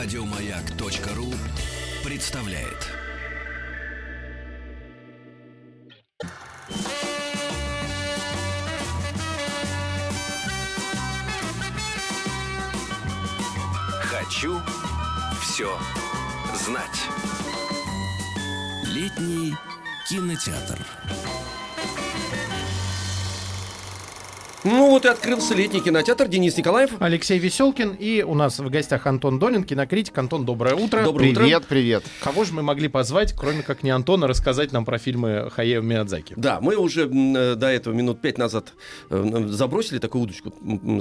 Радиомаяк.ру представляет. Хочу все знать. Летний кинотеатр. Ну вот и открылся летний кинотеатр. Денис Николаев. Алексей Веселкин и у нас в гостях Антон Долин, кинокритик. Антон, доброе утро. Доброе утро. Привет, привет. Кого же мы могли позвать, кроме как не Антона, рассказать нам про фильмы Хаяо Миядзаки? Да, мы уже э, до этого минут пять назад э, забросили такую удочку,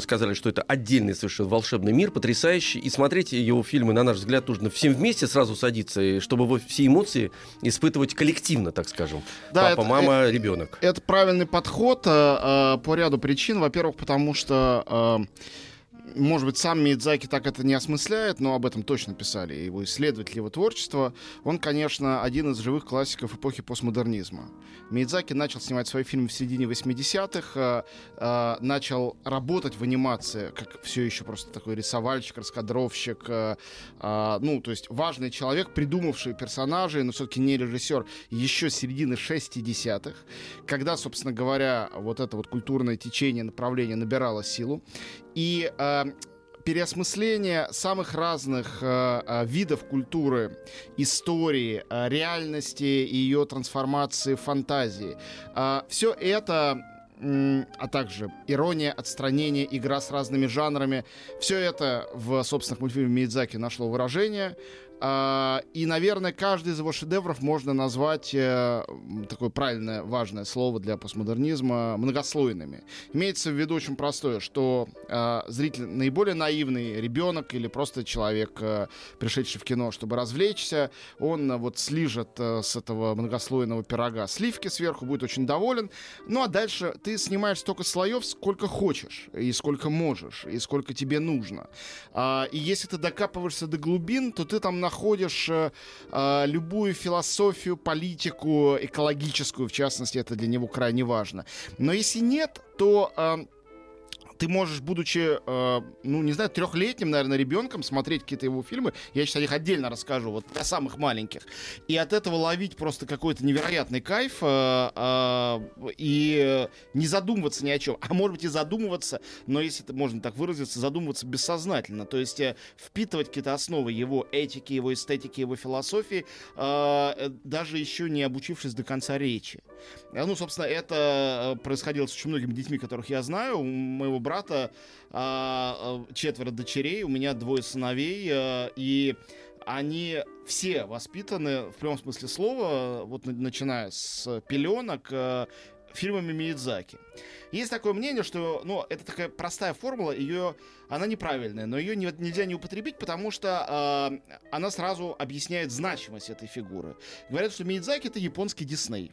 сказали, что это отдельный совершенно волшебный мир, потрясающий, и смотреть его фильмы, на наш взгляд, нужно всем вместе сразу садиться, и чтобы все эмоции испытывать коллективно, так скажем. Да, Папа, это- мама, ребенок. Это правильный подход э, э, по ряду причин. Во-первых, потому что, э, может быть, сам Миядзаки так это не осмысляет, но об этом точно писали его исследователи его творчества. Он, конечно, один из живых классиков эпохи постмодернизма. Миядзаки начал снимать свои фильмы в середине 80-х, э, э, начал работать в анимации, как все еще просто такой рисовальщик, раскадровщик, э, а, ну, то есть важный человек, придумавший персонажей, но все-таки не режиссер, еще середины 60-х, когда, собственно говоря, вот это вот культурное течение, направление набирало силу. И э, переосмысление самых разных э, э, видов культуры, истории, э, реальности и ее трансформации в фантазии. все это а также ирония, отстранение, игра с разными жанрами. Все это в собственных мультфильмах Миядзаки нашло выражение. А, И, наверное, каждый из его шедевров можно назвать э, такое правильное, важное слово для постмодернизма многослойными. Имеется в виду очень простое, что э, зритель наиболее наивный ребенок или просто человек, э, пришедший в кино, чтобы развлечься, он вот слижет э, с этого многослойного пирога сливки сверху, будет очень доволен. Ну а дальше ты снимаешь столько слоев, сколько хочешь, и сколько можешь, и сколько тебе нужно. А, и если ты докапываешься до глубин, то ты там находишь э, а, любую философию, политику, экологическую, в частности, это для него крайне важно. Но если нет, то а, ты можешь, будучи, э, ну, не знаю, трехлетним, наверное, ребенком, смотреть какие-то его фильмы. Я сейчас о них отдельно расскажу, вот для самых маленьких. И от этого ловить просто какой-то невероятный кайф э, э, и не задумываться ни о чем. А может быть и задумываться, но если это можно так выразиться, задумываться бессознательно. То есть э, впитывать какие-то основы его этики, его эстетики, его философии, э, даже еще не обучившись до конца речи. Э, Ну, собственно, это э, происходило с очень многими детьми, которых я знаю. У моего брата а, а, четверо дочерей, у меня двое сыновей, э, и они все воспитаны, в прямом смысле слова, вот на- начиная с пеленок, э, фильмами Миядзаки. Есть такое мнение, что, ну, это такая простая формула, ее, она неправильная, но ее не- нельзя не употребить, потому что э, она сразу объясняет значимость этой фигуры. Говорят, что Миядзаки это японский Дисней.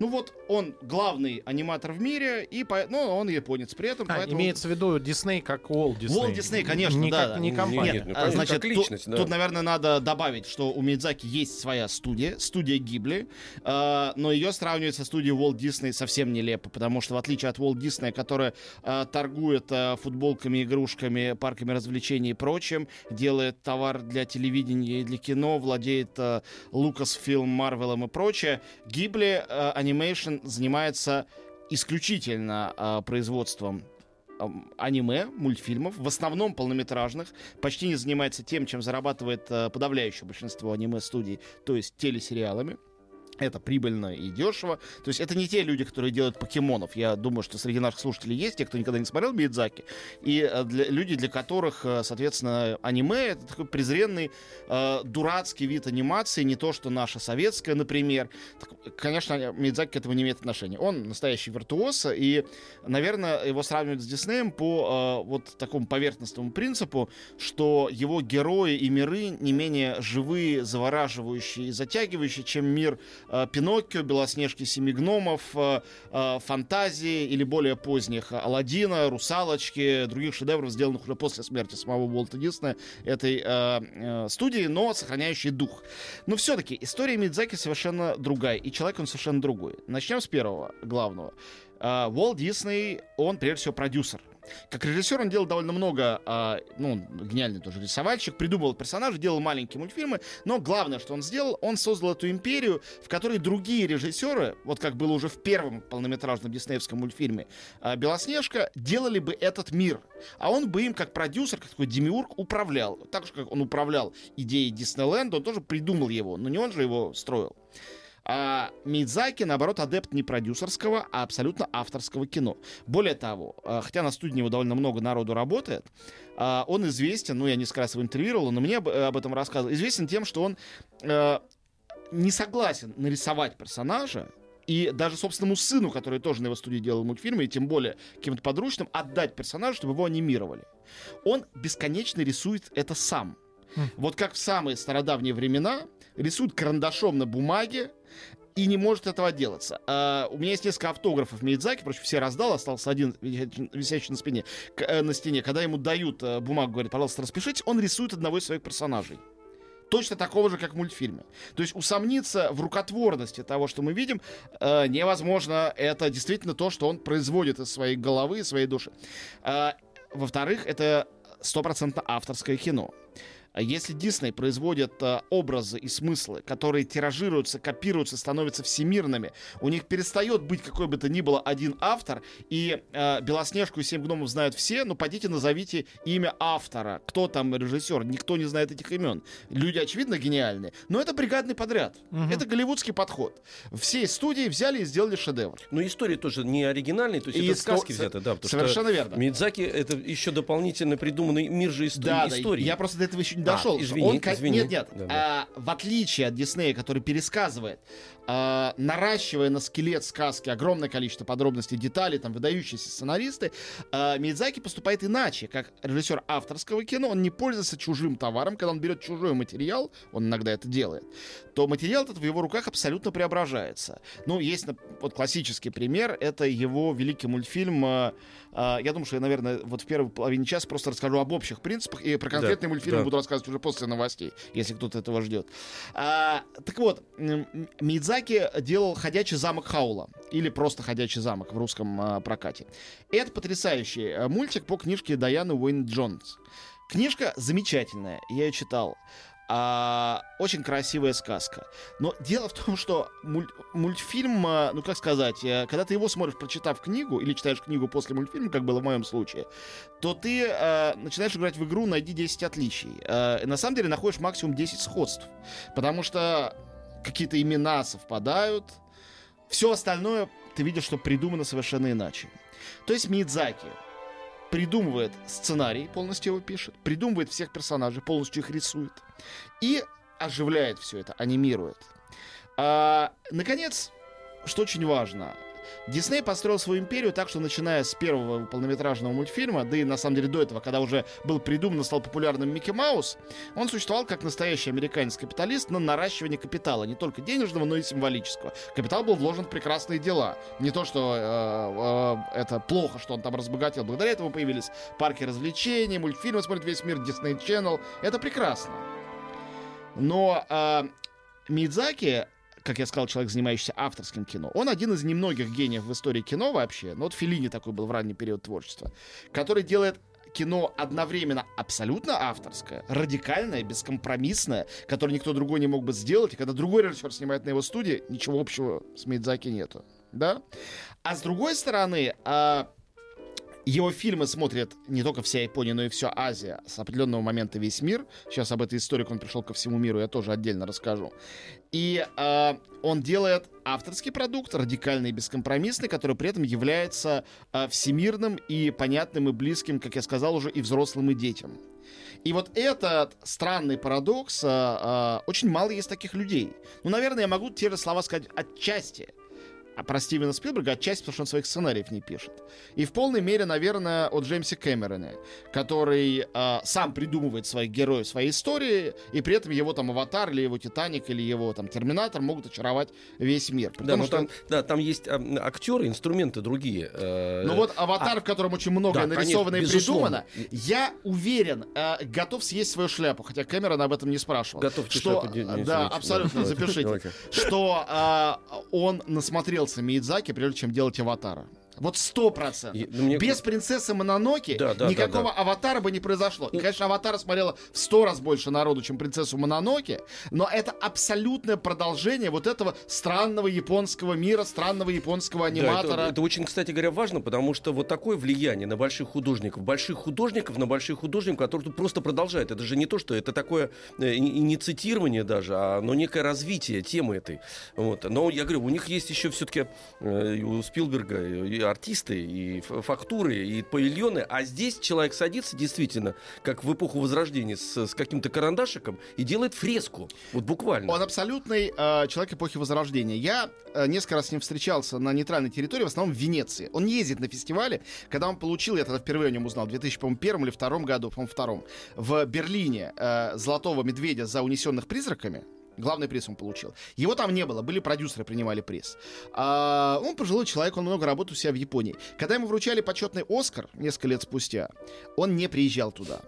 Ну вот он главный аниматор в мире, и по... ну, он японец при этом, А, поэтому... имеется в виду Дисней как Уолт Дисней. Уолт Дисней, конечно, не да. Как, не компания. Нет, ну, а, конечно, значит, как личность, тут, да. тут, наверное, надо добавить, что у Мидзаки есть своя студия, студия Гибли, э, но ее сравнивать со студией Walt Disney совсем нелепо, потому что в отличие от Walt Disney, которая э, торгует э, футболками, игрушками, парками развлечений и прочим, делает товар для телевидения и для кино, владеет э, Lucasfilm, Marvel и прочее, Гибли э, Animation занимается исключительно э, производством аниме, мультфильмов, в основном полнометражных, почти не занимается тем, чем зарабатывает э, подавляющее большинство аниме-студий, то есть телесериалами. Это прибыльно и дешево. То есть это не те люди, которые делают покемонов. Я думаю, что среди наших слушателей есть те, кто никогда не смотрел Миядзаки. И э, для, люди, для которых, э, соответственно, аниме это такой презренный, э, дурацкий вид анимации, не то, что наша советская, например. Так, конечно, Миядзаки к этому не имеет отношения. Он настоящий виртуоз, и, наверное, его сравнивают с Диснеем по э, вот такому поверхностному принципу, что его герои и миры не менее живые, завораживающие и затягивающие, чем мир Пиноккио, Белоснежки, Семи гномов, э, э, фантазии или более поздних Алладина, Русалочки, других шедевров, сделанных уже после смерти самого Уолта Диснея этой э, э, студии, но сохраняющий дух. Но все-таки история Мидзаки совершенно другая, и человек он совершенно другой. Начнем с первого, главного. Уолт Дисней, он прежде всего продюсер. Как режиссер он делал довольно много, а, ну, гениальный тоже рисовальщик, придумывал персонажей, делал маленькие мультфильмы, но главное, что он сделал, он создал эту империю, в которой другие режиссеры, вот как было уже в первом полнометражном диснеевском мультфильме а, «Белоснежка», делали бы этот мир. А он бы им, как продюсер, как такой демиург, управлял. Так же, как он управлял идеей Диснейленда, он тоже придумал его, но не он же его строил. А Мидзаки, наоборот, адепт не продюсерского, а абсолютно авторского кино. Более того, а, хотя на студии его довольно много народу работает, а, он известен, ну, я несколько раз его интервьюировал, но мне об, об этом рассказывал, известен тем, что он э, не согласен нарисовать персонажа, и даже собственному сыну, который тоже на его студии делал мультфильмы, и тем более каким-то подручным, отдать персонажа, чтобы его анимировали. Он бесконечно рисует это сам. Вот как в самые стародавние времена рисует карандашом на бумаге, и не может этого отделаться. А, у меня есть несколько автографов Мидзаки, впрочем, все раздал, остался один висящий на спине, к, э, на стене. Когда ему дают э, бумагу, говорят, пожалуйста, распишите, он рисует одного из своих персонажей. Точно такого же, как в мультфильме. То есть усомниться в рукотворности того, что мы видим, э, невозможно. Это действительно то, что он производит из своей головы, из своей души. Э, во-вторых, это стопроцентно авторское кино. А Если Дисней производит э, образы и смыслы, которые тиражируются, копируются, становятся всемирными, у них перестает быть какой бы то ни было один автор, и э, Белоснежку и Семь гномов знают все, но пойдите назовите имя автора. Кто там режиссер? Никто не знает этих имен. Люди, очевидно, гениальные, но это бригадный подряд. Угу. Это голливудский подход. Все студии взяли и сделали шедевр. Но история тоже не оригинальная, то есть и это сказки взяты, да. Совершенно верно. Мидзаки это еще дополнительно придуманный мир же истории. Да, да, я просто до этого еще не дошел. А, извини, он, извини. Нет, нет. Да, да. А, в отличие от Диснея, который пересказывает, а, наращивая на скелет сказки огромное количество подробностей, деталей, там, выдающиеся сценаристы, а, Мидзаки поступает иначе. Как режиссер авторского кино, он не пользуется чужим товаром. Когда он берет чужой материал, он иногда это делает, то материал этот в его руках абсолютно преображается. Ну, есть вот классический пример, это его великий мультфильм а, а, я думаю, что я, наверное, вот в первой половине часа просто расскажу об общих принципах, и про конкретный да, мультфильм да. буду рассказывать уже после новостей, если кто-то этого ждет. А, так вот, Мидзаки делал «Ходячий замок Хаула», или просто «Ходячий замок» в русском а, прокате. Это потрясающий а, мультик по книжке Даяны Уэйн Джонс. Книжка замечательная, я ее читал. А, очень красивая сказка. Но дело в том, что муль, мультфильм, а, ну как сказать, э, когда ты его смотришь, прочитав книгу, или читаешь книгу после мультфильма, как было в моем случае, то ты а, начинаешь играть в игру «Найди 10 отличий». А, на самом деле находишь максимум 10 сходств. Потому что какие-то имена совпадают. Все остальное ты видишь, что придумано совершенно иначе. То есть Мидзаки придумывает сценарий, полностью его пишет, придумывает всех персонажей, полностью их рисует и оживляет все это, анимирует. А, наконец, что очень важно, Дисней построил свою империю так, что начиная с первого полнометражного мультфильма, да и на самом деле до этого, когда уже был придуман и стал популярным Микки Маус, он существовал как настоящий американец-капиталист на наращивание капитала, не только денежного, но и символического. Капитал был вложен в прекрасные дела. Не то, что э, э, это плохо, что он там разбогател. Благодаря этому появились парки развлечений, мультфильмы смотрит весь мир, Disney Channel. Это прекрасно. Но э, Мидзаки как я сказал, человек, занимающийся авторским кино. Он один из немногих гениев в истории кино вообще, ну вот Филини такой был в ранний период творчества, который делает кино одновременно абсолютно авторское, радикальное, бескомпромиссное, которое никто другой не мог бы сделать, и когда другой режиссер снимает на его студии, ничего общего с Мидзаки нету. Да? А с другой стороны, а, его фильмы смотрят не только вся Япония, но и вся Азия. С определенного момента весь мир. Сейчас об этой истории, он пришел ко всему миру, я тоже отдельно расскажу. И э, он делает авторский продукт, радикальный и бескомпромиссный, который при этом является э, всемирным и понятным и близким, как я сказал уже, и взрослым, и детям. И вот этот странный парадокс, э, э, очень мало есть таких людей. Ну, наверное, я могу те же слова сказать отчасти – а про Стивена Спилберга отчасти, потому что он своих сценариев не пишет. И в полной мере, наверное, от Джеймса Кэмерона, который э, сам придумывает своих героев, своей истории, и при этом его там Аватар, или его Титаник, или его там Терминатор могут очаровать весь мир. да, что... там, да, там есть а, актеры, инструменты другие. Э, ну вот Аватар, а, в котором очень многое да, нарисовано конечно, и придумано, я уверен, э, готов съесть свою шляпу, хотя Кэмерон об этом не спрашивал. Готов что, шляпу не, не Да, абсолютно, запишите. Что он насмотрел насмотрелся Миядзаки, прежде чем делать «Аватара». Вот сто процентов. Ну, мне- Без принцессы Мононоки Да, да, никакого да, да. аватара бы не произошло. И, конечно, аватара смотрело в сто раз больше народу, чем принцессу Мононоки, но это абсолютное продолжение вот этого странного японского мира, странного японского Да, аниматора. это, это очень, кстати говоря, важно, потому что вот такое влияние на больших художников, больших художников на больших художников, которые просто продолжают. Это же не то, что это такое э, не, цитирование даже, а но некое развитие темы этой. Вот. Но я говорю, у них есть еще все-таки у Спилберга артисты, и фактуры, и павильоны, а здесь человек садится действительно, как в эпоху Возрождения, с, с каким-то карандашиком и делает фреску. Вот буквально. Он абсолютный э, человек эпохи Возрождения. Я э, несколько раз с ним встречался на нейтральной территории, в основном в Венеции. Он ездит на фестивале. Когда он получил, я тогда впервые о нем узнал, в 2001 или втором году, по-моему, втором, в Берлине э, «Золотого медведя» за «Унесенных призраками», Главный приз он получил. Его там не было, были продюсеры, принимали приз. А, он пожилой человек, он много работал у себя в Японии. Когда ему вручали почетный Оскар несколько лет спустя, он не приезжал туда.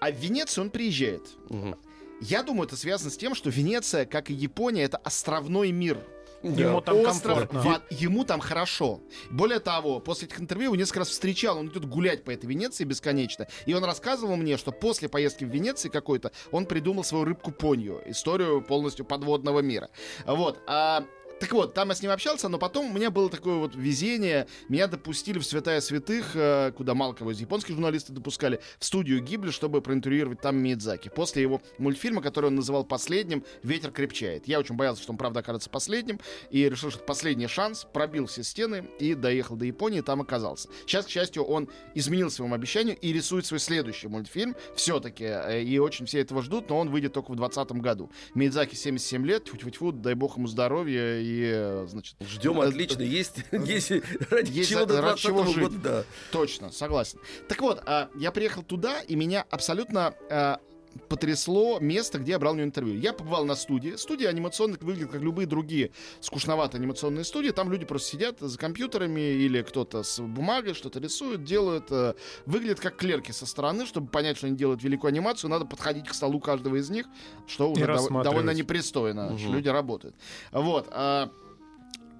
А в Венецию он приезжает. Мгм. Я думаю, это связано с тем, что Венеция, как и Япония, это островной мир. Ему там Остров, комфортно. во- ему там хорошо. Более того, после этих интервью его несколько раз встречал, он идет гулять по этой Венеции бесконечно. И он рассказывал мне, что после поездки в Венеции какой-то, он придумал свою рыбку Понью, историю полностью подводного мира. Вот. А, так вот, там я с ним общался, но потом у меня было такое вот везение. Меня допустили в Святая Святых, э, куда мало кого из японских журналистов допускали, в студию Гибли, чтобы проинтервьюировать там Миядзаки. После его мультфильма, который он называл последним, «Ветер крепчает». Я очень боялся, что он, правда, окажется последним, и решил, что это последний шанс, пробил все стены и доехал до Японии, там оказался. Сейчас, к счастью, он изменил своему обещанию и рисует свой следующий мультфильм все-таки, и очень все этого ждут, но он выйдет только в 2020 году. Миядзаки 77 лет, тьфу-тьфу-тьфу, дай бог ему здоровья и, э, значит... Ждем э, отлично. Есть, есть ради Есть чего до 20 чего жить. года, да. Точно, согласен. Так вот, а, я приехал туда, и меня абсолютно а, потрясло место, где я брал у него интервью. Я побывал на студии. Студия анимационных выглядит как любые другие скучноватые анимационные студии. Там люди просто сидят за компьютерами или кто-то с бумагой что-то рисует, делают. э, Выглядят как клерки со стороны. Чтобы понять, что они делают великую анимацию, надо подходить к столу каждого из них, что уже дов- довольно непристойно, что люди работают. Вот. а,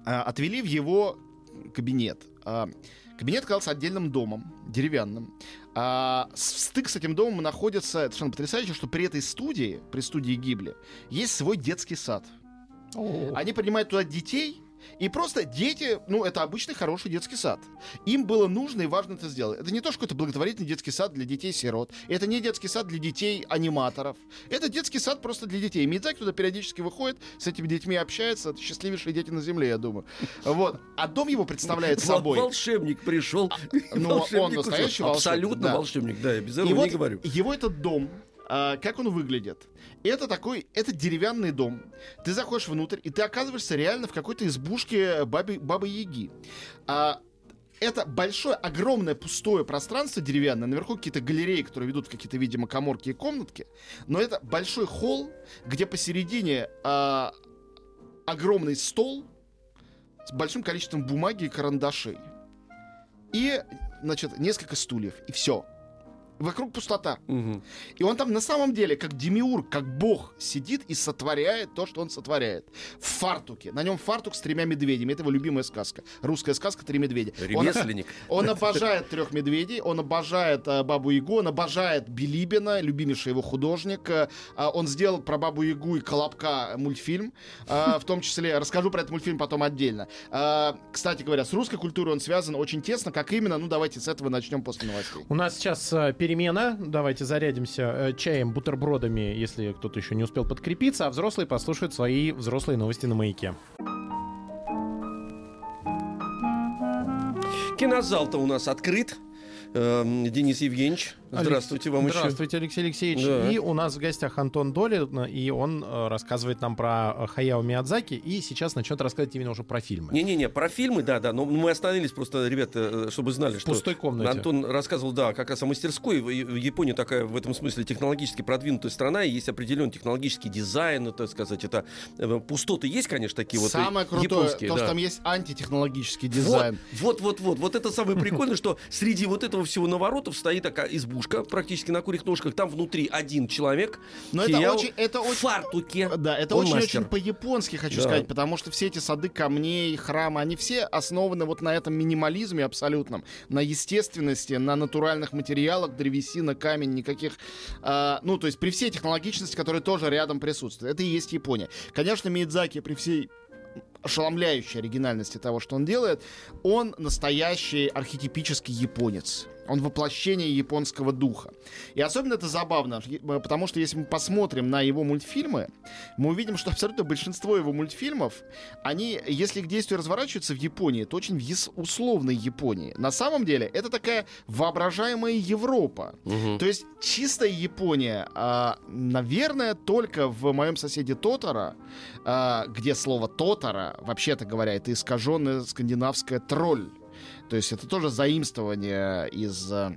а, отвели в его кабинет. А, Кабинет оказался отдельным домом, деревянным. А, с- стык с этим домом находится, это совершенно потрясающе, что при этой студии, при студии Гибли, есть свой детский сад. Они принимают туда детей, и просто дети, ну, это обычный хороший детский сад. Им было нужно и важно это сделать. Это не то, что какой-то благотворительный детский сад для детей-сирот. Это не детский сад для детей-аниматоров. Это детский сад просто для детей. Мидзаки туда периодически выходит, с этими детьми общается. Это счастливейшие дети на земле, я думаю. Вот. А дом его представляет собой... Волшебник пришел. ну, он настоящий волшебник, Абсолютно волшебник, да, я без этого не говорю. его этот дом, а, как он выглядит? Это такой, это деревянный дом. Ты заходишь внутрь, и ты оказываешься реально в какой-то избушке бабы, бабы Яги. А, это большое, огромное пустое пространство деревянное. Наверху какие-то галереи, которые ведут в какие-то, видимо, коморки и комнатки. Но это большой холл, где посередине а, огромный стол с большим количеством бумаги и карандашей. И, значит, несколько стульев. И все. Вокруг пустота. Мгм. И он там на самом деле, как демиург, как бог, сидит и сотворяет то, что он сотворяет. В фартуке. На нем фартук с тремя медведями. Это его любимая сказка. Русская сказка «Три медведя». Он- Ремесленник. Он, обожает трех медведей, он обожает э, Бабу Ягу, он обожает Билибина, любимейший его художник. Э, а он сделал про Бабу Ягу и Колобка мультфильм. э, в том числе, расскажу про этот мультфильм потом отдельно. Э, кстати говоря, с русской культурой он связан очень тесно. Как именно? Ну, давайте с этого начнем после новостей. У нас сейчас э, перемена. Давайте зарядимся э, чаем, бутербродами, если кто-то еще не успел подкрепиться, а взрослые послушают свои взрослые новости на маяке. Кинозал-то у нас открыт. Эм, Денис Евгеньевич, здравствуйте вам еще. Здравствуйте, Алексей Алексеевич. Да. И у нас в гостях Антон Долин, и он э, рассказывает нам про э, Хаяо Миядзаки, и сейчас начнет рассказывать именно уже про фильмы. Не-не-не, про фильмы, да, да, но мы остановились просто, ребята, э, чтобы знали, в что пустой комнате. Антон рассказывал, да, как раз о мастерской. Япония такая в этом смысле технологически продвинутая страна, и есть определенный технологический дизайн, ну, так сказать, это пустоты есть, конечно, такие вот Самое крутое, японские, то, да. что там есть антитехнологический дизайн. Вот, вот, вот, вот. Вот это самое прикольное, что среди вот этого всего наворотов стоит такая избушка. Избушка, практически на курьих ножках. Там внутри один человек. Но это очень, это в очень, фартуке. да, это очень-очень по-японски, хочу Да. сказать, потому что все эти сады камней, храмы, они все основаны вот на этом минимализме абсолютном, на естественности, на натуральных материалах, древесина, камень, никаких, а, ну, то есть при всей технологичности, которая тоже рядом присутствует. Это и есть Япония. Конечно, Миядзаки при всей ошеломляющей оригинальности того, что он делает, он настоящий архетипический японец. Он воплощение японского духа. И особенно это забавно, е- потому что если мы посмотрим на его мультфильмы, мы увидим, что абсолютно большинство его мультфильмов, они, если их действие разворачивается в Японии, то очень в условной Японии. На самом деле, это такая воображаемая Европа. Мгм. То есть чистая Япония, а, наверное, только в моем соседе Тотара, а, где слово Тотара, вообще-то говоря, это искаженное скандинавское тролль. То есть это тоже заимствование из а,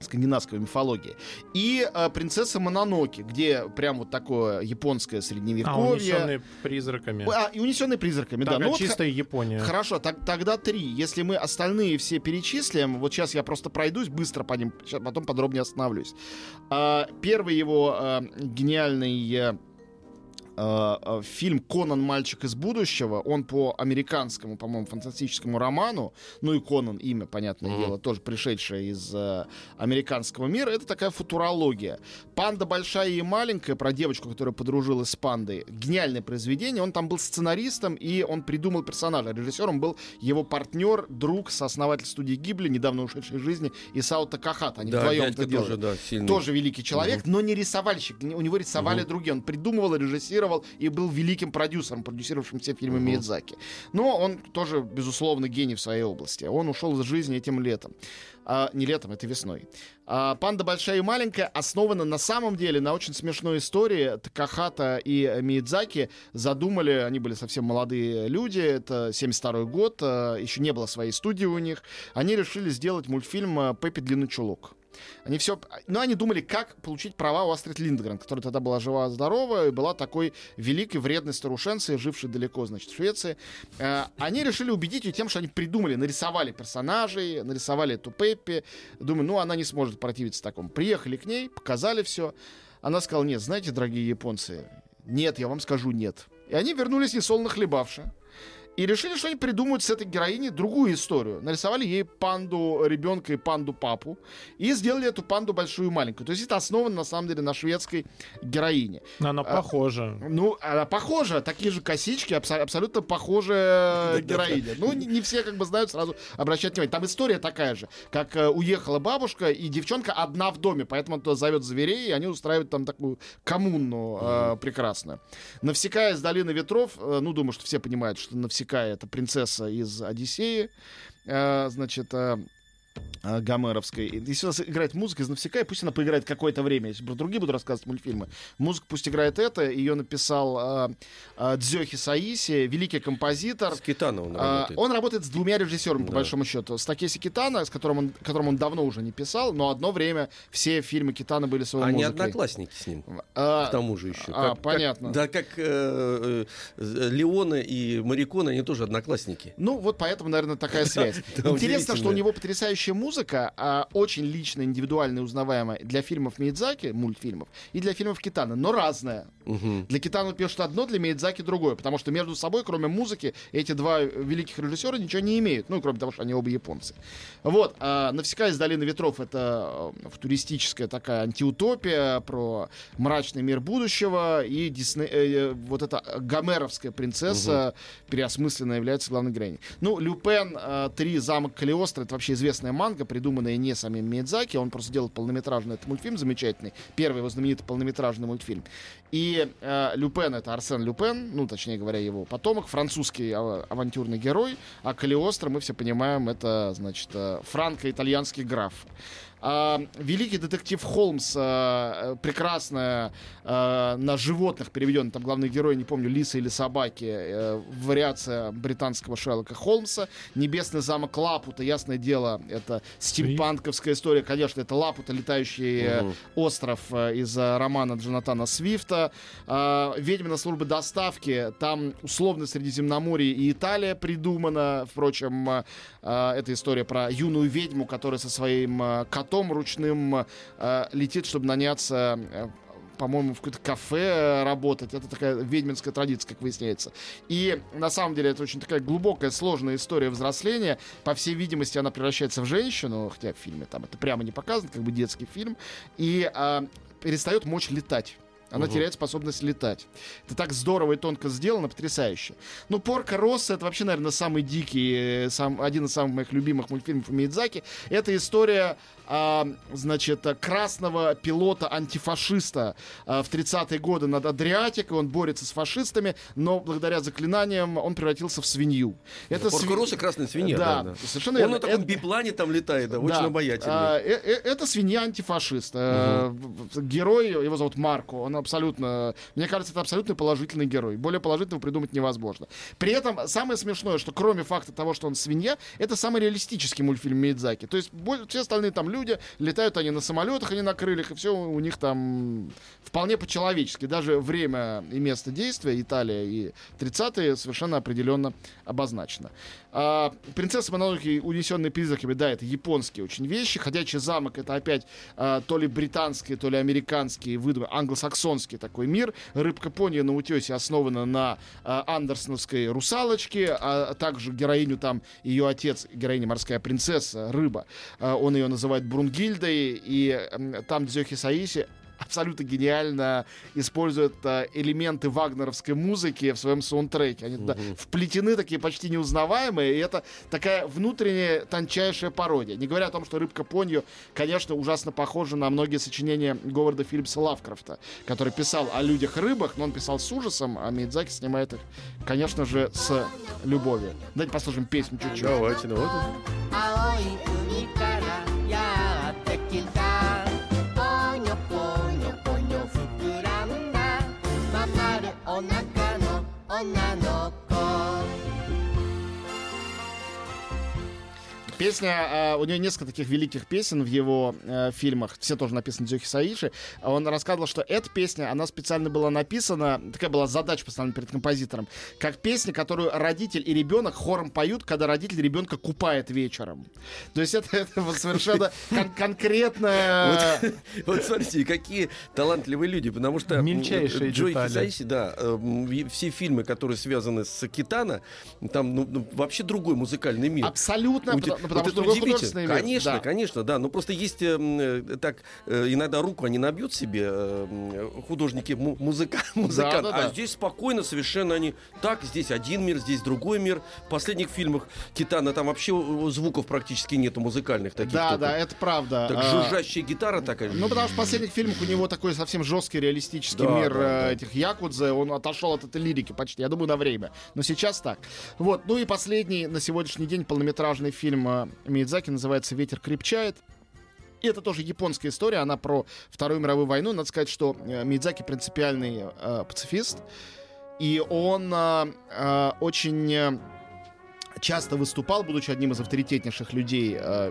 скандинавской мифологии. И а, принцесса Мононоки, где прям вот такое японское А, средневековье. унесенные призраками. А, и унесенные призраками, да. Так, Ну а вот чистая Япония. Хорошо, так- тогда три. Если мы остальные все перечислим, вот сейчас я просто пройдусь быстро по ним, щас потом подробнее остановлюсь. А, первый его а, гениальный э, а, а, фильм «Конан. Мальчик из будущего», он по американскому, по-моему, фантастическому роману, ну и Конан, имя, понятное Мгм. дело, тоже пришедшее из э, американского мира, это такая футурология. «Панда большая и маленькая», про девочку, которая подружилась с пандой, гениальное произведение, он там был сценаристом, и он придумал персонажа. Режиссером был его партнер, друг, сооснователь студии Гибли, недавно ушедший из жизни, Исао Такахата. Они Да, вдвоем это делали тоже, да, сильный. тоже великий человек, но не рисовальщик. У него рисовали другие. Он придумывал, режиссировал и был великим продюсером, продюсировавшим все фильмы Миядзаки. Но он тоже, безусловно, гений в своей области. Он ушел из жизни этим летом. А, не летом, это весной. А, «Панда большая и маленькая» основана на самом деле на очень смешной истории. Такахата и Миядзаки задумали, они были совсем молодые люди, это 72 год, а, еще не было своей студии у них. Они решили сделать мультфильм а, «Пеппи Длинный чулок». Они все... Ну, они думали, как получить права у Астрид Линдгрен, которая тогда была жива-здорова и была такой великой вредной старушенцей, жившей далеко, значит, в Швеции. Э, Они решили убедить ее тем, что они придумали, нарисовали персонажей, нарисовали эту Пеппи. Думаю, ну, она не сможет противиться такому. Приехали к ней, показали все. Она сказала, нет, знаете, дорогие японцы, нет, я вам скажу нет. И они вернулись несолоно хлебавши. И решили, что они придумают с этой героиней другую историю. Нарисовали ей панду ребенка и панду папу. И сделали эту панду большую и маленькую. То есть это основано, на самом деле, на шведской героине. Она похожа. Ну, она похожа, такие же косички, абсо- абсолютно похожая героиня. Ну, не, не все как бы знают, сразу обращать внимание. Там история такая же, как э, уехала бабушка, и девчонка одна в доме, поэтому он туда зовет зверей, и они устраивают там такую коммуну э, прекрасную. Навсекая из Долины Ветров, э, ну, думаю, что все понимают, что Навсекая это принцесса из Одиссеи, Э, значит... э, э, Гомеровской. И Если у нас играет музыка из Навсекая, пусть она поиграет какое-то время. Если про другие буду рассказывать мультфильмы. Музыка пусть играет это. Ее написал э, э, Дзёхи Саиси, великий композитор. С Китано он А, работает. Он работает с двумя режиссерами, по Да. большому счету. С Такеси Китана, с которым он, которым он давно уже не писал, но одно время все фильмы Китана были с его Они музыкой. одноклассники с ним. А, К тому же еще. а, понятно. да, как э, э, Леона и Марикона, они тоже одноклассники. Ну, вот поэтому, наверное, такая связь. Интересно, что у него потрясающая музыка, а, очень личная, индивидуальная, узнаваемая для фильмов Миядзаки, мультфильмов, и для фильмов Китана, но разная. Мгм. Для Китана он пишет одно, для Миядзаки другое, потому что между собой, кроме музыки, эти два великих режиссера ничего не имеют, ну, кроме того, что они оба японцы. Вот, а «Навсекая из долины ветров» — это э, футуристическая такая антиутопия про мрачный мир будущего, и Дисней, э, вот эта гомеровская принцесса, переосмысленная, является главной героиней. Ну, Люпен э, «Три замок Калиостро» — это вообще известная манга, придуманная не самим Миядзаки, он просто делал полнометражный этот мультфильм замечательный, первый его знаменитый полнометражный мультфильм. И э, Люпен — это Арсен Люпен, ну, точнее говоря, его потомок, французский ава- авантюрный герой, а Калиостро, мы все понимаем, это, значит, э, франко-итальянский граф. А, великий детектив Холмс, э, э, прекрасная э, на животных переведен, там главный герой, не помню, лиса или собаки, э, вариация британского Шерлока Холмса. Небесный замок Лапута, ясное дело, это стимпанковская история, конечно, это Лапута, летающий Мгм. остров из романа Джонатана Свифта. А, Ведьмина служба доставки, там условно Средиземноморье и Италия придумана. Впрочем, э, э, это история про юную ведьму, которая со своим э, котом потом ручным э, летит, чтобы наняться э, по-моему, в какое-то кафе работать. Это такая ведьминская традиция, как выясняется. И на самом деле это очень такая глубокая, сложная история взросления. По всей видимости, она превращается в женщину, хотя в фильме там это прямо не показано, как бы детский фильм, и э, перестает мочь летать. Она угу. теряет способность летать. Это так здорово и тонко сделано, потрясающе. Ну, Порка Росса это вообще, наверное, самый дикий, э, сам, один из самых моих любимых мультфильмов Мидзаки. Это история а, значит, красного пилота-антифашиста а, в 30-е годы над Адриатикой. Он борется с фашистами, но благодаря заклинаниям он превратился в свинью. Это Порка Росса красная свинья. Да, да, да. совершенно Он на таком это... биплане там летает, да, очень да. обаятельный. А, э, э, это свинья-антифашист. Угу. Герой, его зовут Марко, он абсолютно... Мне кажется, это абсолютно положительный герой. Более положительного придумать невозможно. При этом самое смешное, что кроме факта того, что он свинья, это самый реалистический мультфильм Мидзаки. То есть все остальные там люди, летают они на самолетах, они на крыльях, и все у них там вполне по-человечески. Даже время и место действия, Италия и 30-е, совершенно определенно обозначено. А, Принцесса Монолухи, унесенные призраками, да, это японские очень вещи. Ходячий замок это опять а, то ли британские, то ли американские выдумы, англосаксонский такой мир. Рыбка Пони на утесе основана на а, андерсоновской русалочке, а также героиню там ее отец, героиня морская принцесса, рыба. А, он ее называет Брунгильдой, и а, там Дзёхи Саиси абсолютно гениально используют а, элементы вагнеровской музыки в своем саундтреке. Они туда вплетены такие почти неузнаваемые, и это такая внутренняя тончайшая пародия. Не говоря о том, что «Рыбка Понью», конечно, ужасно похожа на многие сочинения Говарда Филлипса Лавкрафта, который писал о людях-рыбах, но он писал с ужасом, а Мидзаки снимает их, конечно же, с любовью. Давайте послушаем песню чуть-чуть. Давайте, ну вот. Песня, э, у нее несколько таких великих песен в его э, фильмах, все тоже написаны Дзюхи Саиши. Он рассказывал, что эта песня, она специально была написана, такая была задача поставлена перед композитором, как песня, которую родитель и ребенок хором поют, когда родитель ребенка купает вечером. То есть это, это вот совершенно кон- конкретно... Вот, вот смотрите, какие талантливые люди, потому что Мельчайшие Джой Саиси, да, э, все фильмы, которые связаны с Китана, там ну, ну, вообще другой музыкальный мир. Абсолютно, потому вот что это удивительно. Конечно, да. конечно, да. Но просто есть э, так э, иногда руку они набьют себе э, художники, музыка, музыканты, да, да, а здесь спокойно совершенно они так здесь один мир, здесь другой мир. В последних фильмах Титана там вообще звуков практически нету музыкальных таких. Да, только. да, это правда. Так а... жужжащая гитара такая. Ну потому что в последних фильмах у него такой совсем жесткий реалистический да, мир да, да. этих якудзе, он отошел от этой лирики почти, я думаю, на время. Но сейчас так. Вот, ну и последний на сегодняшний день полнометражный фильм Миядзаки называется «Ветер крепчает». И это тоже японская история, она про Вторую мировую войну. Надо сказать, что э, Мидзаки принципиальный э, пацифист, и он э, э, очень э, часто выступал, будучи одним из авторитетнейших людей э,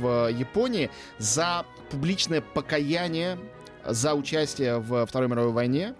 в Японии, за публичное покаяние за участие в Второй мировой войне.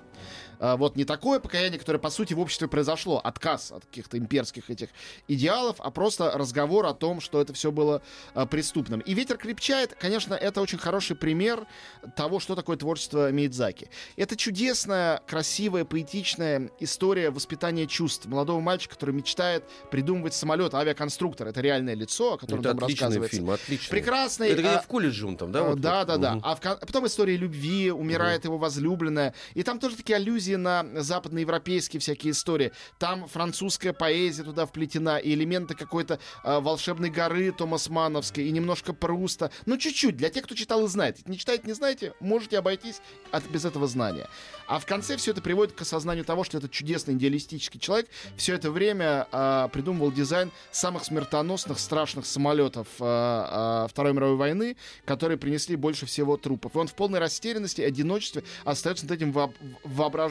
А, вот не такое покаяние, которое, по сути, в обществе произошло, отказ от каких-то имперских этих идеалов, а просто разговор о том, что это все было а, преступным. И «Ветер крепчает», конечно, это очень хороший пример того, что такое творчество Миядзаки. Это чудесная, красивая, поэтичная история воспитания чувств молодого мальчика, который мечтает придумывать самолет, авиаконструктор. Это реальное лицо, о котором это там рассказывается. фильм, отличный. Прекрасный. Это где а, в колледже он там, да? Вот, да, да, да. Угу. А, в, потом история любви, умирает угу. его возлюбленная. И там тоже такие аллюзии аллюзии на западноевропейские всякие истории. Там французская поэзия туда вплетена, и элементы какой-то э, волшебной горы Томас Мановской, и немножко Пруста. Ну, чуть-чуть, для тех, кто читал и знает. Не читаете, не знаете, можете обойтись от, без этого знания. А в конце все это приводит к осознанию того, что этот чудесный идеалистический человек все это время э, придумывал дизайн самых смертоносных, страшных самолетов э, э, Второй мировой войны, которые принесли больше всего трупов. И он в полной растерянности, одиночестве остается над этим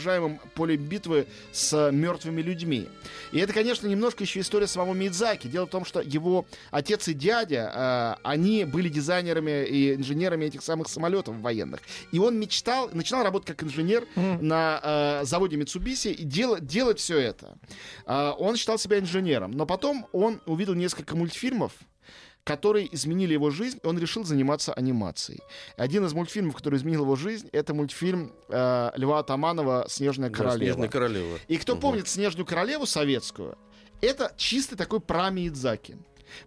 воображаемым воображаемом поле битвы с мертвыми людьми. И это, конечно, немножко еще история самого Мидзаки. Дело в том, что его отец и дядя, э, они были дизайнерами и инженерами этих самых самолетов военных. И он мечтал, начинал работать как инженер mm-hmm. на э, заводе Mitsubishi и дел, делать все это. Э, он считал себя инженером. Но потом он увидел несколько мультфильмов, которые изменили его жизнь, и он решил заниматься анимацией. Один из мультфильмов, который изменил его жизнь, это мультфильм э, Льва Атаманова «Снежная Да, королева». Снежная королева. И кто Мгм. помнит «Снежную королеву» советскую, это чистый такой прамиидзаки.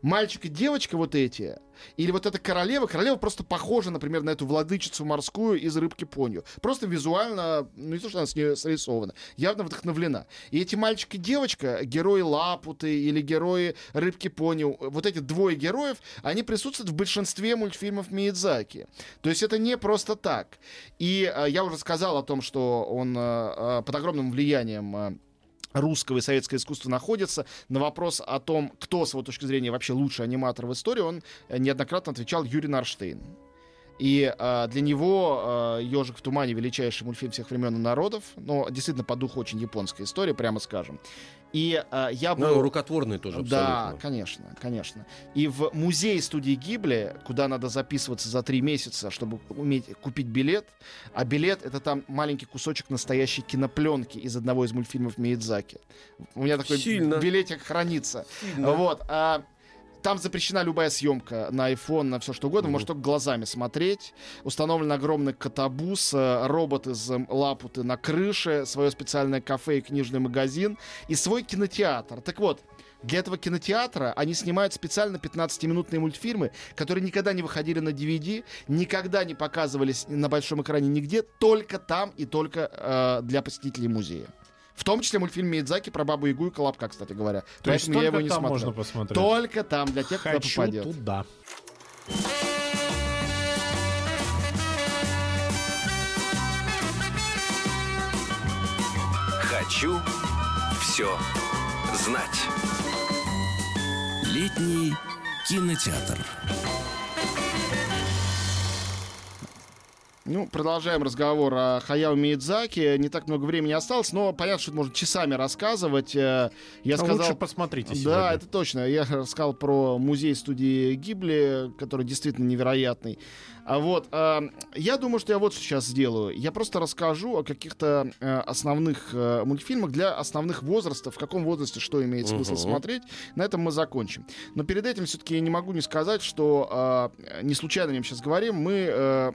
Мальчик и девочка вот эти, или вот эта королева, королева просто похожа, например, на эту владычицу морскую из «Рыбки Понью». Просто визуально, ну не то, что она с нее срисована, явно вдохновлена. И эти мальчик и девочка, герои Лапуты или герои «Рыбки Понью», вот эти двое героев, они присутствуют в большинстве мультфильмов Миядзаки. То есть это не просто так. И э, я уже сказал о том, что он э, э, под огромным влиянием э, русского и советского искусства находится. На вопрос о том, кто, с его точки зрения, вообще лучший аниматор в истории, он э, неоднократно отвечал Юрий Нарштейн. И э, для него э, «Ежик в тумане» величайший мультфильм всех времен и народов. Но действительно по духу очень японская история, прямо скажем. И э, я был... Ну, рукотворный тоже Да, абсолютно. конечно, конечно. И в музей студии Гибли, куда надо записываться за три месяца, чтобы уметь купить билет, а билет это там маленький кусочек настоящей кинопленки из одного из мультфильмов Миядзаки. У меня такой Сильно. билетик хранится. Вот. а там запрещена любая съемка на iPhone, на все что угодно. Вы можете только глазами смотреть. Установлен огромный катабус, э, робот из э, Лапуты на крыше, свое специальное кафе и книжный магазин и свой кинотеатр. Так вот, для этого кинотеатра они снимают специально 15-минутные мультфильмы, которые никогда не выходили на DVD, никогда не показывались на большом экране нигде, только там и только э, для посетителей музея. В том числе мультфильм Миядзаки про Бабу Ягу и Колобка, кстати говоря. То есть Поэтому я его не там смотрел. можно посмотреть. Только там, для тех, кто Хочу попадет. туда. Хочу все знать. Летний кинотеатр. Ну, продолжаем разговор о Хаяо Миядзаки. Не так много времени осталось, но понятно, что это можно часами рассказывать. Э, Я А сказал... Лучше посмотрите Да, сегодня. это точно. Я рассказал про музей студии Гибли, который действительно невероятный. А вот, а, я думаю, что я вот что сейчас сделаю. Я просто расскажу о каких-то э, основных э, мультфильмах для основных возрастов, в каком возрасте что имеет смысл Мгм. смотреть. На этом мы закончим. Но перед этим все-таки я не могу не сказать, что не случайно о нем сейчас говорим. Мы э,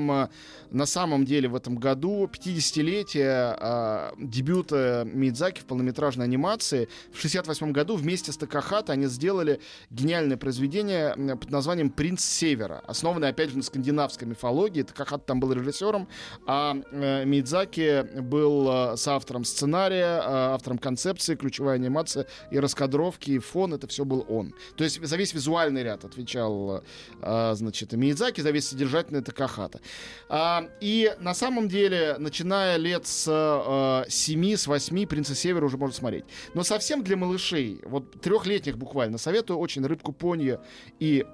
отмечаем э, на самом деле в этом году 50-летие а, дебюта Мидзаки в полнометражной анимации. В 68 году вместе с Такахата они сделали гениальное произведение под названием «Принц Севера», основанное, опять же, на скандинавской мифологии. Такахата там был режиссером, а э, Мидзаки был э, соавтором сценария, автором концепции, ключевая анимация и раскадровки, и фон, это все был он. То есть за весь визуальный ряд отвечал, значит, Миядзаки, за весь содержательный Такахата. А, и на самом деле, начиная лет с э, 7, с 8, «Принца Севера» уже можно смотреть. Но совсем для малышей, вот трехлетних буквально, советую очень «Рыбку Понья» и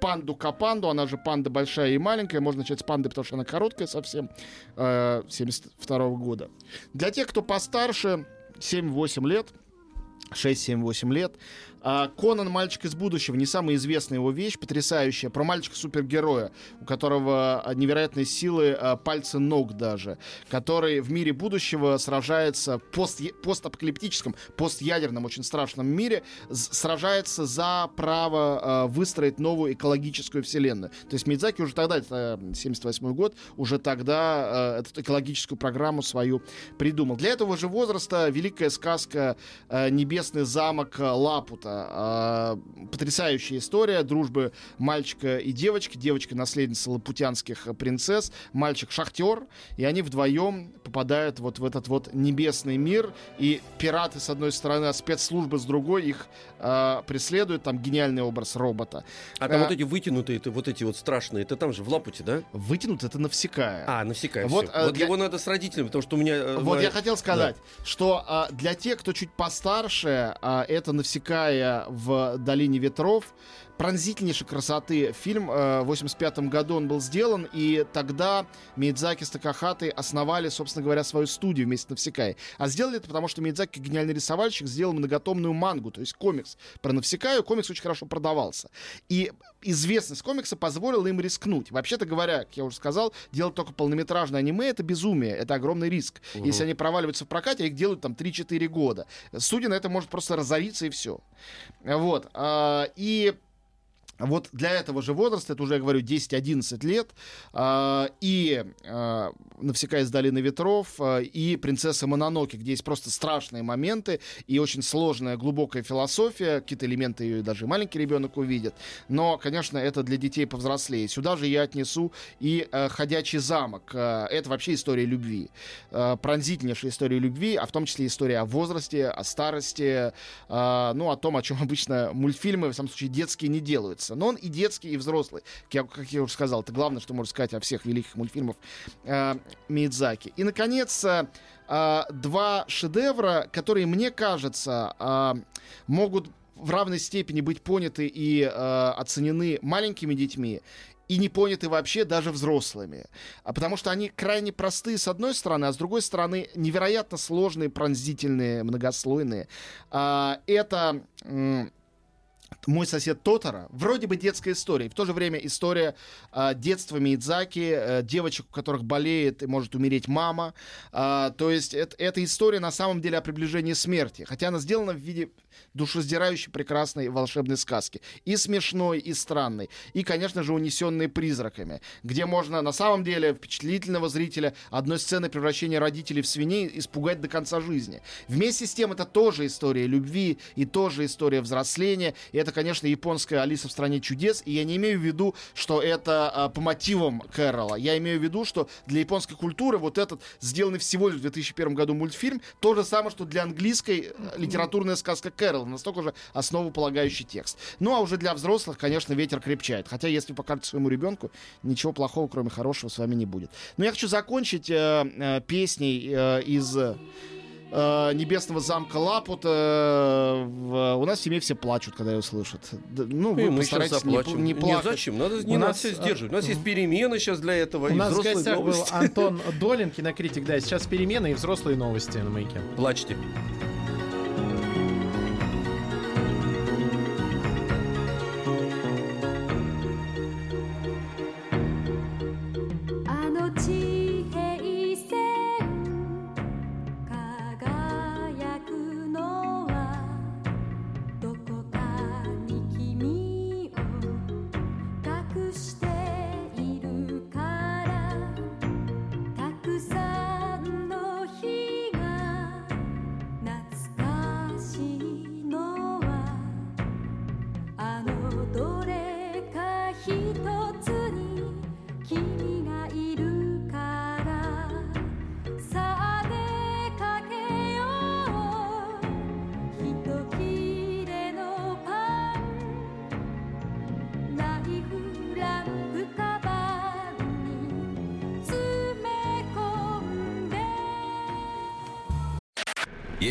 панду Капанду, она же панда большая и маленькая, можно начать с панды, потому что она короткая совсем, э, 72 года. Для тех, кто постарше, 7-8 лет, 6-7-8 лет, а, Конан «Мальчик из будущего» не самая известная его вещь, потрясающая, про мальчика-супергероя, у которого а, невероятные силы, а, пальцы ног даже, который в мире будущего сражается пост постапокалиптическом, постядерном, очень страшном мире, сражается за право выстроить новую экологическую вселенную. То есть Мидзаки уже тогда, это 78 год, уже тогда эту экологическую программу свою придумал. Для этого же возраста великая сказка «Небесный замок Лапута». А, Потрясающая история дружбы мальчика и девочки. Девочка наследница лапутянских принцесс, мальчик шахтер, и они вдвоем попадают вот в этот вот небесный мир, и пираты с одной стороны, а спецслужбы с другой их а, преследуют. Там гениальный образ робота. А там А- вот эти вытянутые, это вот эти вот страшные, это там же в Лапуте, да? Вытянут это навсекая. А, навсекая Вот, а, Вот для- его надо с родителями, потому что у меня... э, Вот моя- я хотел сказать, что а, для тех, кто чуть постарше, а, это «Навсекая в долине ветров», пронзительнейшей красоты фильм. э, В 85 году он был сделан, и тогда Мидзаки с Такахатой основали, собственно говоря, свою студию вместе с Навсекай. А сделали это потому, что Мидзаки, гениальный рисовальщик, сделал многотомную мангу, то есть комикс про Навсекаю. Комикс очень хорошо продавался. И известность комикса позволила им рискнуть. Вообще-то говоря, как я уже сказал, делать только полнометражное аниме — это безумие, это огромный риск. Если они проваливаются в прокате, их делают там 3-4 года. Студия на это может просто разориться и все. Вот. А, И вот для этого же возраста, это уже, я говорю, 10-11 лет, э, и э, «Навсека из долины ветров», э, и «Принцесса Мононоки», где есть просто страшные моменты и очень сложная, глубокая философия, какие-то элементы ее даже маленький ребенок увидит, но, конечно, это для детей повзрослее. Сюда же я отнесу и э, «Ходячий замок». Э, это вообще история любви, э, пронзительнейшая история любви, а в том числе история о возрасте, о старости, э, ну, о том, о чем обычно мультфильмы, в самом случае, детские не делаются нравится. Но он и детский, и взрослый. Как я, как я уже сказал, это главное, что можно сказать о всех великих мультфильмах э, Мидзаки. И, наконец, э, два шедевра, которые, мне кажется, э, могут в равной степени быть поняты и э, оценены маленькими детьми и не поняты вообще даже взрослыми. А потому что они крайне простые с одной стороны, а с другой стороны невероятно сложные, пронзительные, многослойные. А, это мой сосед Тотара, вроде бы детская история, и в то же время история э, детства Миядзаки, э, девочек, у которых болеет и может умереть мама. Э, то есть это, это история на самом деле о приближении смерти, хотя она сделана в виде душераздирающей прекрасной волшебной сказки. И смешной, и странной. И, конечно же, унесенной призраками, где можно на самом деле впечатлительного зрителя одной сцены превращения родителей в свиней испугать до конца жизни. Вместе с тем это тоже история любви и тоже история взросления. И это, конечно, японская Алиса в стране чудес. И я не имею в виду, что это а, по мотивам Кэрола. Я имею в виду, что для японской культуры вот этот сделанный всего лишь в 2001 году мультфильм то же самое, что для английской э, литературная сказка Кэрол, настолько же основополагающий текст. Ну а уже для взрослых, конечно, ветер крепчает. Хотя, если покажете своему ребенку, ничего плохого, кроме хорошего, с вами не будет. Но я хочу закончить э, э, песней э, из э, небесного замка Лапута. Э, у нас в семье все плачут, когда ее слышат. Ну, вы мы сейчас заплачем. Не, не плакать. Нет, зачем? Надо, не у нас, все сдерживать. У нас есть перемены сейчас для этого. У нас в гостях новости. был Антон Долин, кинокритик. Да, сейчас перемены и взрослые новости на маяке. Плачьте.